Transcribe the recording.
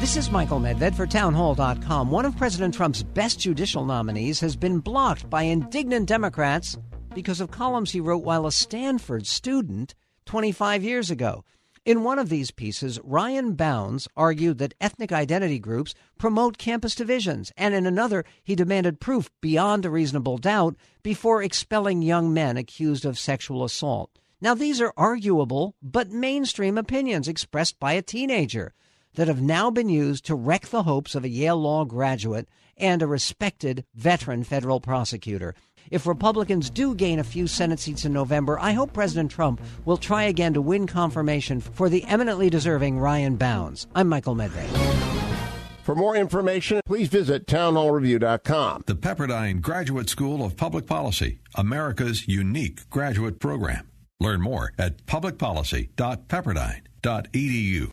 This is Michael Medved for Townhall.com. One of President Trump's best judicial nominees has been blocked by indignant Democrats because of columns he wrote while a Stanford student 25 years ago. In one of these pieces, Ryan Bounds argued that ethnic identity groups promote campus divisions, and in another, he demanded proof beyond a reasonable doubt before expelling young men accused of sexual assault. Now, these are arguable but mainstream opinions expressed by a teenager that have now been used to wreck the hopes of a Yale Law graduate and a respected veteran federal prosecutor. If Republicans do gain a few Senate seats in November, I hope President Trump will try again to win confirmation for the eminently deserving Ryan Bounds. I'm Michael Medved. For more information, please visit townhallreview.com. The Pepperdine Graduate School of Public Policy, America's unique graduate program. Learn more at publicpolicy.pepperdine.edu.